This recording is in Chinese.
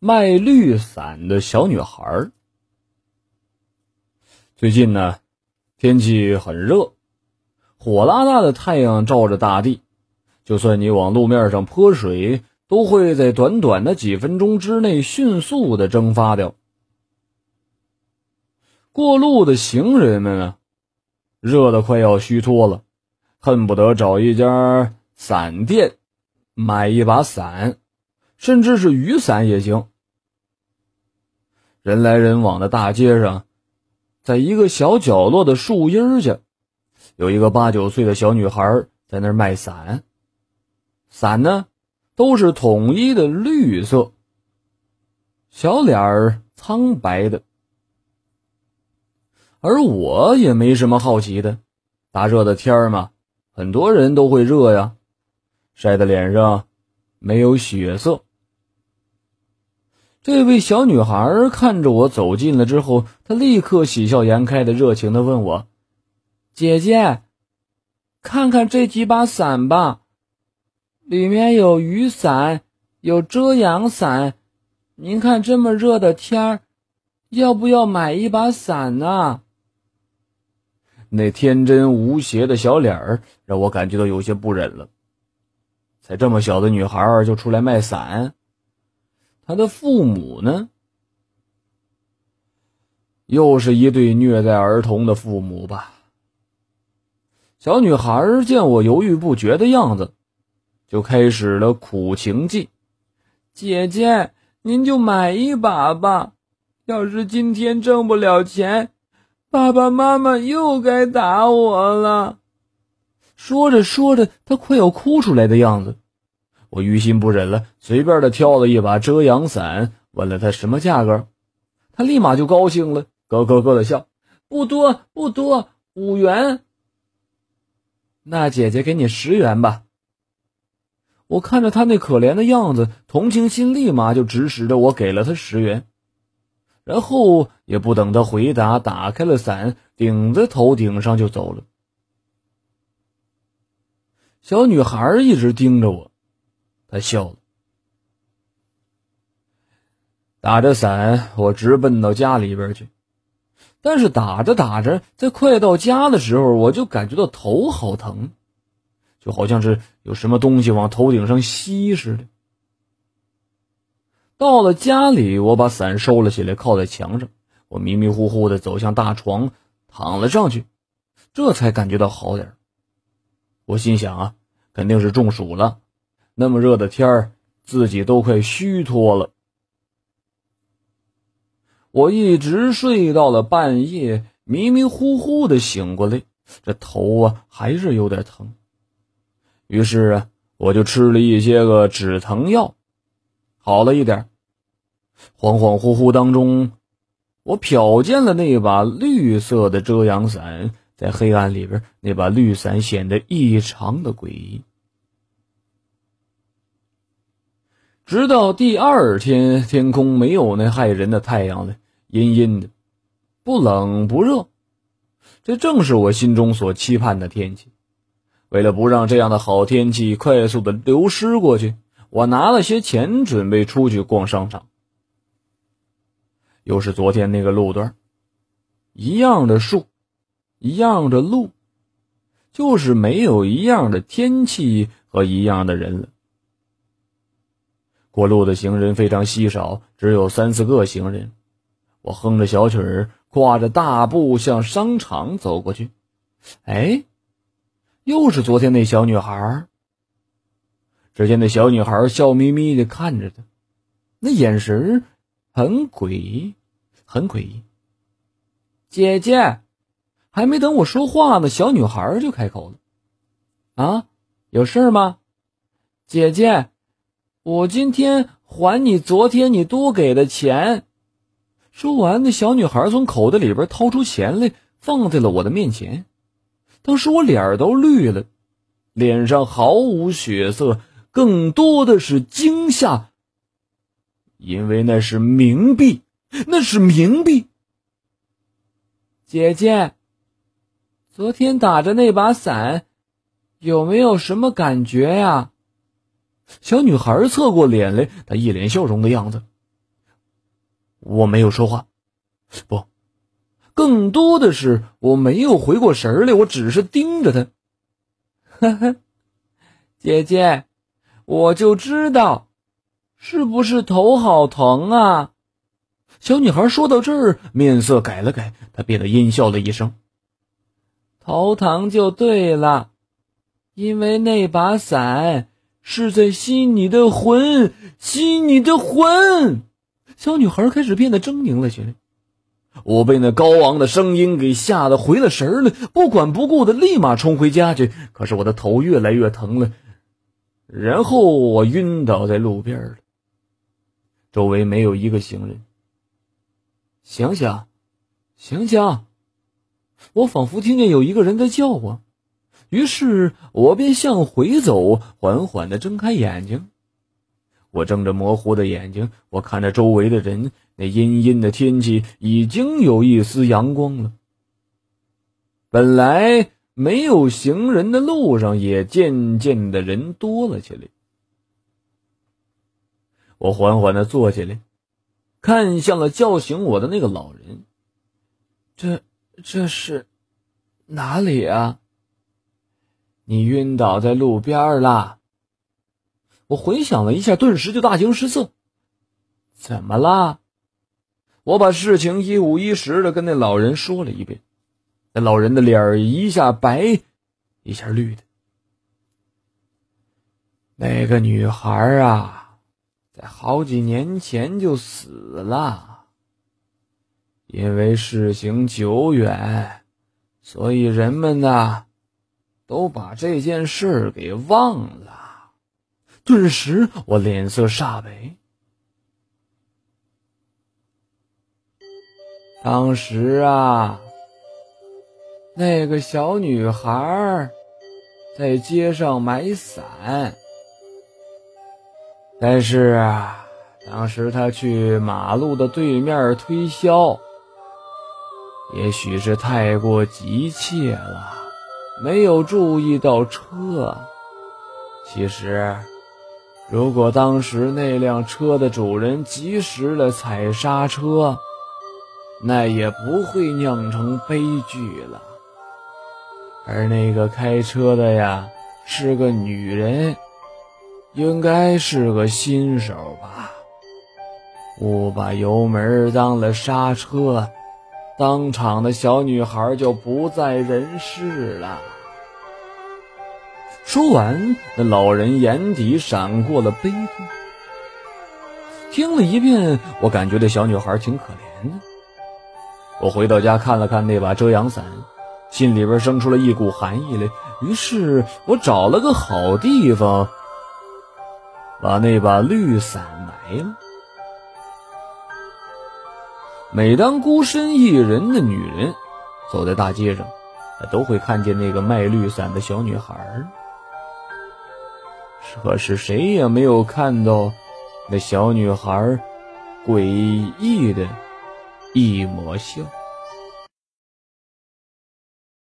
卖绿伞的小女孩。最近呢，天气很热，火辣辣的太阳照着大地，就算你往路面上泼水，都会在短短的几分钟之内迅速的蒸发掉。过路的行人们呢，热的快要虚脱了，恨不得找一家伞店买一把伞。甚至是雨伞也行。人来人往的大街上，在一个小角落的树荫下，有一个八九岁的小女孩在那儿卖伞。伞呢，都是统一的绿色，小脸儿苍白的。而我也没什么好奇的，大热的天儿嘛，很多人都会热呀，晒的脸上没有血色。这位小女孩看着我走近了之后，她立刻喜笑颜开的热情的问我：“姐姐，看看这几把伞吧，里面有雨伞，有遮阳伞。您看这么热的天儿，要不要买一把伞呢？”那天真无邪的小脸儿让我感觉到有些不忍了。才这么小的女孩就出来卖伞。他的父母呢？又是一对虐待儿童的父母吧？小女孩见我犹豫不决的样子，就开始了苦情计：“姐姐，您就买一把吧。要是今天挣不了钱，爸爸妈妈又该打我了。”说着说着，她快要哭出来的样子。我于心不忍了，随便的挑了一把遮阳伞，问了他什么价格，他立马就高兴了，咯咯咯的笑，不多不多，五元。那姐姐给你十元吧。我看着他那可怜的样子，同情心立马就指使着我给了他十元，然后也不等他回答，打开了伞，顶在头顶上就走了。小女孩一直盯着我。他笑了，打着伞，我直奔到家里边去。但是打着打着，在快到家的时候，我就感觉到头好疼，就好像是有什么东西往头顶上吸似的。到了家里，我把伞收了起来，靠在墙上。我迷迷糊糊的走向大床，躺了上去，这才感觉到好点我心想啊，肯定是中暑了。那么热的天儿，自己都快虚脱了。我一直睡到了半夜，迷迷糊糊的醒过来，这头啊还是有点疼。于是啊，我就吃了一些个止疼药，好了一点。恍恍惚惚当中，我瞟见了那把绿色的遮阳伞，在黑暗里边，那把绿伞显得异常的诡异。直到第二天，天空没有那害人的太阳了，阴阴的，不冷不热，这正是我心中所期盼的天气。为了不让这样的好天气快速的流失过去，我拿了些钱准备出去逛商场。又是昨天那个路段，一样的树，一样的路，就是没有一样的天气和一样的人了。过路的行人非常稀少，只有三四个行人。我哼着小曲儿，跨着大步向商场走过去。哎，又是昨天那小女孩。只见那小女孩笑眯眯的看着他，那眼神很诡异，很诡异。姐姐，还没等我说话呢，小女孩就开口了：“啊，有事吗，姐姐？”我今天还你昨天你多给的钱。说完，那小女孩从口袋里边掏出钱来，放在了我的面前。当时我脸都绿了，脸上毫无血色，更多的是惊吓，因为那是冥币，那是冥币。姐姐，昨天打着那把伞，有没有什么感觉呀？小女孩侧过脸来，她一脸笑容的样子。我没有说话，不，更多的是我没有回过神来，我只是盯着他。呵呵，姐姐，我就知道，是不是头好疼啊？小女孩说到这儿，面色改了改，她变得阴笑了一声：“头疼就对了，因为那把伞是在吸你的魂，吸你的魂。”小女孩开始变得狰狞了起来。我被那高昂的声音给吓得回了神了，不管不顾的立马冲回家去。可是我的头越来越疼了，然后我晕倒在路边了。周围没有一个行人。醒醒，醒醒！我仿佛听见有一个人在叫我，于是我便向回走，缓缓的睁开眼睛。我睁着模糊的眼睛，我看着周围的人。那阴阴的天气已经有一丝阳光了。本来没有行人的路上，也渐渐的人多了起来。我缓缓的坐起来。看向了叫醒我的那个老人，这这是哪里啊？你晕倒在路边了。我回想了一下，顿时就大惊失色。怎么了？我把事情一五一十的跟那老人说了一遍。那老人的脸儿一下白，一下绿的。那个女孩啊。在好几年前就死了，因为事情久远，所以人们呢都把这件事给忘了。顿时，我脸色煞白。当时啊，那个小女孩在街上买伞。但是啊，当时他去马路的对面推销，也许是太过急切了，没有注意到车。其实，如果当时那辆车的主人及时的踩刹车，那也不会酿成悲剧了。而那个开车的呀，是个女人。应该是个新手吧，误把油门当了刹车，当场的小女孩就不在人世了。说完，那老人眼底闪过了悲痛。听了一遍，我感觉这小女孩挺可怜的。我回到家看了看那把遮阳伞，心里边生出了一股寒意来。于是我找了个好地方。把那把绿伞埋了。每当孤身一人的女人走在大街上，都会看见那个卖绿伞的小女孩。可是谁也没有看到那小女孩诡异的一抹笑。